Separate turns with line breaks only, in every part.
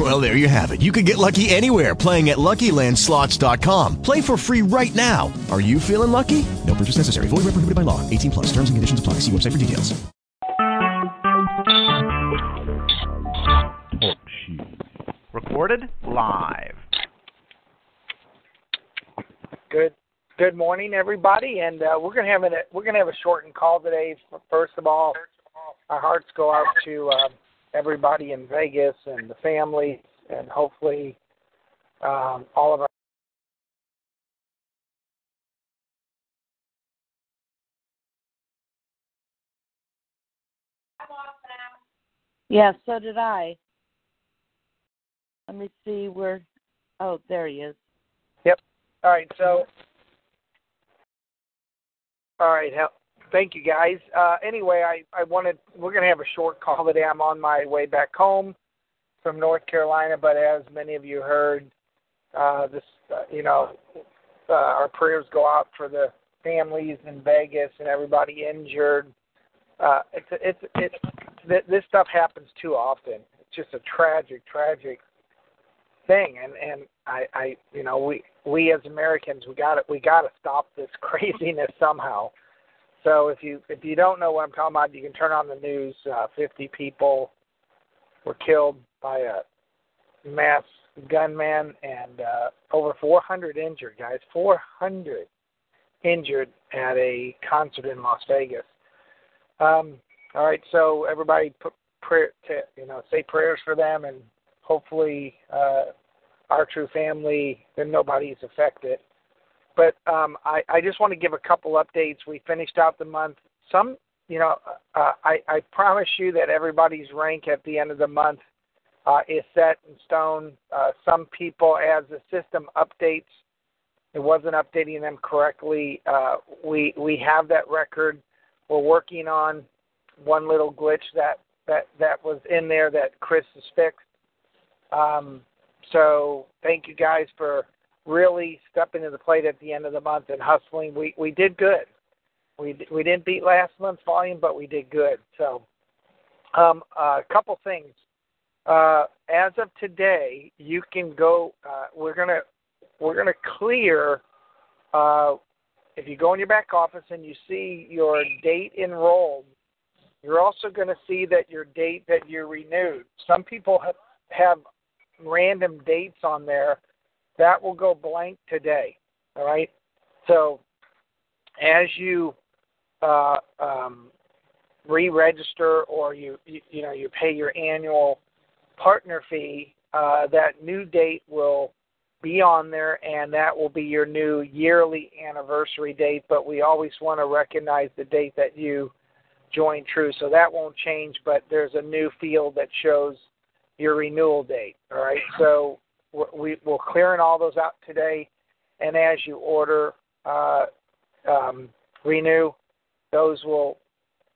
Well, there you have it. You can get lucky anywhere playing at LuckyLandSlots.com. Play for free right now. Are you feeling lucky? No purchase necessary. Void where prohibited by law. 18 plus. Terms and conditions apply. See website for details.
Oh, Recorded live.
Good good morning, everybody, and uh, we're gonna have a we're gonna have a shortened call today. First of all, our hearts go out to uh, everybody in Vegas and the family, and hopefully um, all of our.
Yeah, so did I. Let me see where. Oh, there he is. Yep.
All right, so. All right, hel- thank you guys. Uh, anyway, I I wanted we're gonna have a short call today. I'm on my way back home from North Carolina, but as many of you heard, uh, this uh, you know uh, our prayers go out for the families in Vegas and everybody injured. Uh, it's it's it's th- this stuff happens too often. It's just a tragic, tragic thing, and and I I you know we we as Americans we got to we got to stop this craziness somehow. So if you if you don't know what I'm talking about, you can turn on the news. Uh, 50 people were killed by a mass gunman, and uh, over 400 injured. Guys, 400 injured at a concert in Las Vegas. Um, all right, so everybody put prayer to you know say prayers for them, and hopefully uh, our true family and nobody's affected. But um, I, I just want to give a couple updates. We finished out the month. Some, you know, uh, I, I promise you that everybody's rank at the end of the month uh, is set in stone. Uh, some people, as the system updates, it wasn't updating them correctly. Uh, we we have that record. We're working on one little glitch that that that was in there that Chris has fixed. Um, so thank you guys for really stepping to the plate at the end of the month and hustling. We we did good. We we didn't beat last month's volume, but we did good. So um, a couple things. Uh, as of today, you can go. Uh, we're gonna we're gonna clear. Uh, if you go in your back office and you see your date enrolled, you're also going to see that your date that you renewed. Some people have, have random dates on there, that will go blank today. All right. So as you uh, um, re-register or you, you you know you pay your annual partner fee, uh, that new date will be on there, and that will be your new yearly anniversary date. But we always want to recognize the date that you joined True, so that won't change. But there's a new field that shows your renewal date. All right, so we we're clearing all those out today, and as you order uh, um, renew, those will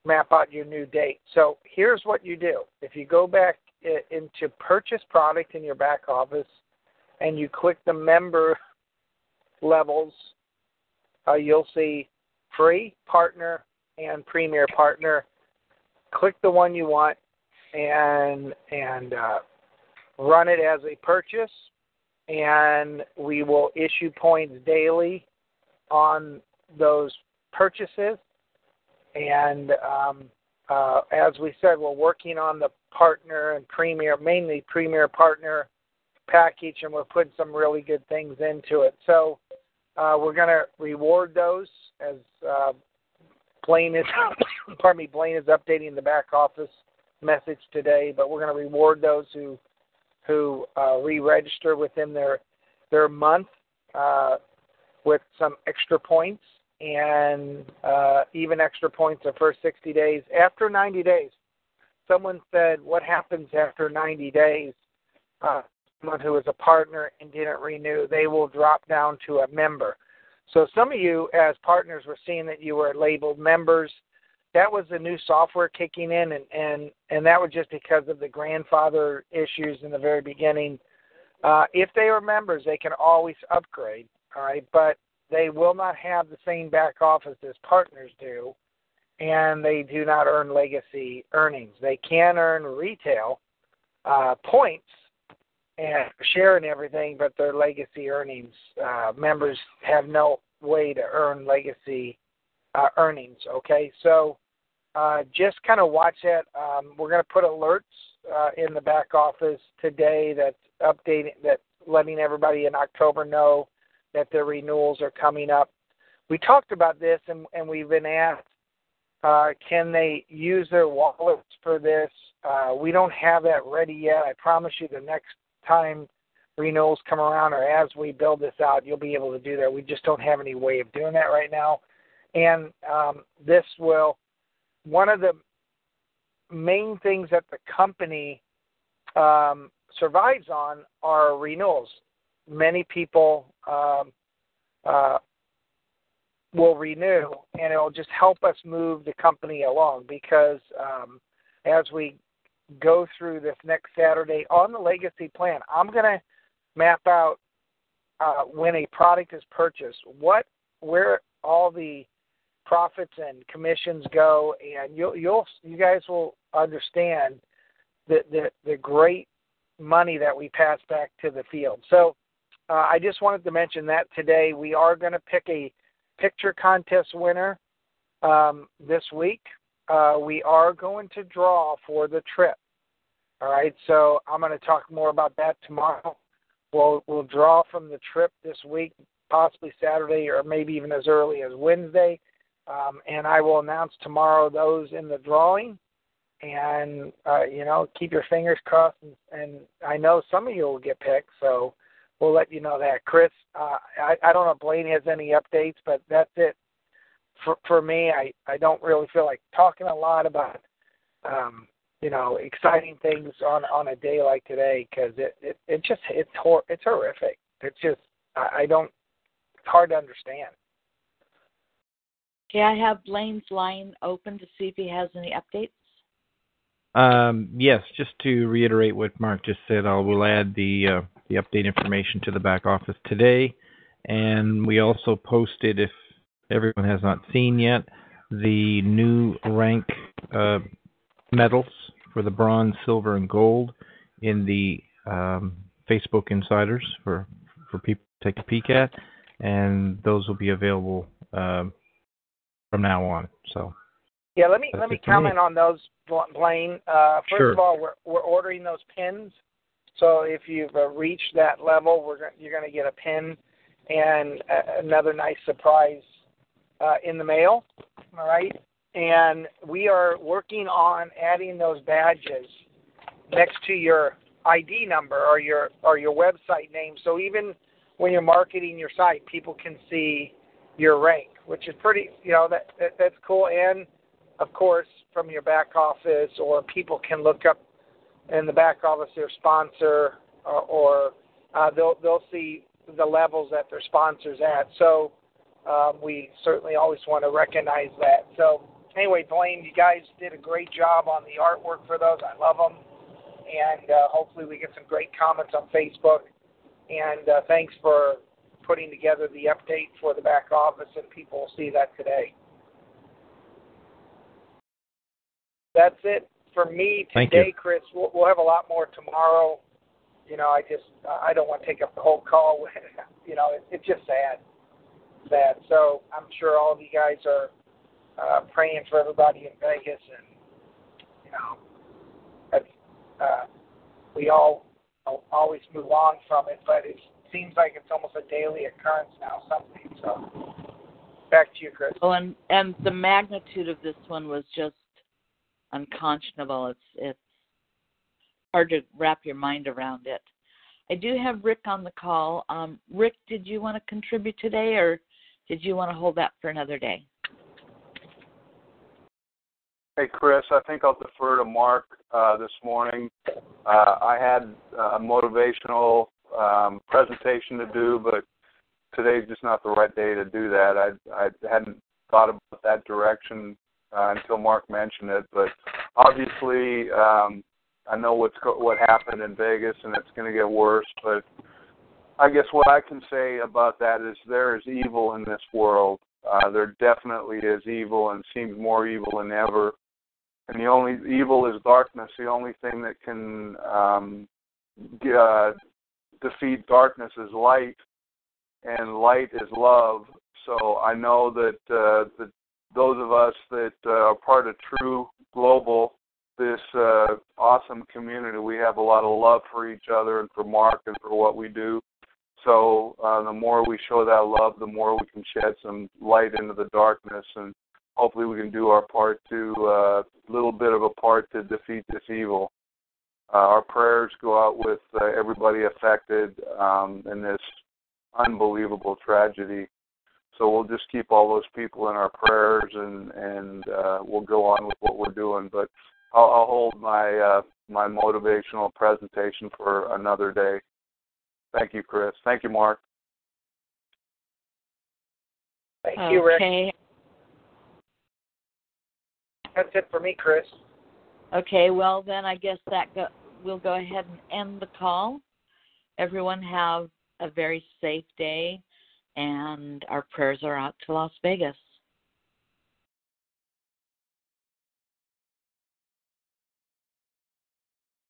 map out your new date. So here's what you do: if you go back into purchase product in your back office, and you click the member levels, uh, you'll see free partner and premier partner. Click the one you want and and uh, run it as a purchase, and we will issue points daily on those purchases. And um, uh, as we said, we're working on the partner and premier, mainly premier partner package, and we're putting some really good things into it. So uh, we're going to reward those as uh, Blaine is, pardon me, Blaine is updating the back office message today, but we're going to reward those who who uh, re-register within their their month uh, with some extra points and uh, even extra points the first 60 days. After 90 days, someone said, "What happens after 90 days?" Uh, someone was a partner and didn't renew, they will drop down to a member. So some of you, as partners, were seeing that you were labeled members that was the new software kicking in, and and and that was just because of the grandfather issues in the very beginning. Uh, if they are members, they can always upgrade. All right, but they will not have the same back office as partners do, and they do not earn legacy earnings. They can earn retail uh, points and share and everything, but their legacy earnings uh, members have no way to earn legacy uh, earnings. Okay, so uh, just kind of watch that. Um, we're going to put alerts uh, in the back office today that's updating, that letting everybody in October know that their renewals are coming up. We talked about this, and, and we've been asked, uh, can they use their wallets for this? Uh, we don't have that ready yet. I promise you, the next time renewals come around, or as we build this out, you'll be able to do that. We just don't have any way of doing that right now. And um, this will one of the main things that the company um, survives on are renewals. Many people um, uh, will renew, and it will just help us move the company along because um, as we go through this next Saturday on the legacy plan, I'm going to map out uh, when a product is purchased, what where all the profits and commissions go, and you'll you'll you guys will understand the the, the great money that we pass back to the field. So uh, I just wanted to mention that today we are going to pick a picture contest winner um, this week. Uh, we are going to draw for the trip. All right, so I'm going to talk more about that tomorrow. We'll we'll draw from the trip this week, possibly Saturday or maybe even as early as Wednesday. Um, and I will announce tomorrow those in the drawing. And uh, you know, keep your fingers crossed. And, and I know some of you will get picked, so we'll let you know that. Chris, uh, I, I don't know if Blaine has any updates, but that's it for for me. I I don't really feel like talking a lot about um, you know exciting things on on a day like today because it, it it just it's hor- it's horrific. It's just I, I don't. It's hard to understand.
Okay, I have Blaine's line open to see if he has any updates.
Um, yes, just to reiterate what Mark just said, I will add the uh, the update information to the back office today, and we also posted, if everyone has not seen yet, the new rank uh, medals for the bronze, silver, and gold in the um, Facebook Insiders for for people to take a peek at, and those will be available. Um, from now on. So.
Yeah, let me let me comment
me.
on those, Blaine. Uh, first
sure.
of all, we're we're ordering those pins. So if you've uh, reached that level, we're you're going to get a pin and uh, another nice surprise uh, in the mail. All right, and we are working on adding those badges next to your ID number or your or your website name. So even when you're marketing your site, people can see your rank, which is pretty, you know, that, that that's cool. And of course, from your back office, or people can look up in the back office their sponsor, or, or uh, they'll they'll see the levels that their sponsors at. So um, we certainly always want to recognize that. So anyway, Blaine, you guys did a great job on the artwork for those. I love them, and uh, hopefully we get some great comments on Facebook. And uh, thanks for putting together the update for the back office, and people will see that today. That's it for me today, Chris. We'll, we'll have a lot more tomorrow. You know, I just I don't want to take up the whole call. you know, it, it's just sad, sad. So I'm sure all of you guys are uh, praying for everybody in Vegas, and you know, that's, uh, we all always move on from it, but it's seems like it's almost a daily occurrence now, something. So back to you, Chris.
Oh, and and the magnitude of this one was just unconscionable. It's it's hard to wrap your mind around it. I do have Rick on the call. Um, Rick, did you want to contribute today, or did you want to hold that for another day?
Hey, Chris, I think I'll defer to Mark uh, this morning. Uh, I had a motivational um, presentation to do, but today's just not the right day to do that. I I hadn't thought about that direction uh, until Mark mentioned it. But obviously, um, I know what's co- what happened in Vegas, and it's going to get worse. But I guess what I can say about that is there is evil in this world. Uh, there definitely is evil, and seems more evil than ever. And the only evil is darkness. The only thing that can um, uh, defeat darkness is light, and light is love. So I know that uh, the, those of us that uh, are part of True Global, this uh, awesome community, we have a lot of love for each other and for Mark and for what we do. So uh, the more we show that love, the more we can shed some light into the darkness, and hopefully we can do our part to a uh, little bit of a part to defeat this evil. Uh, our prayers go out with uh, everybody affected um, in this unbelievable tragedy. So we'll just keep all those people in our prayers, and and uh, we'll go on with what we're doing. But I'll, I'll hold my uh, my motivational presentation for another day. Thank you, Chris. Thank you, Mark.
Thank you, Rick. That's it for me, Chris.
Okay, well then I guess that go, we'll go ahead and end the call. Everyone have a very safe day, and our prayers are out to Las Vegas.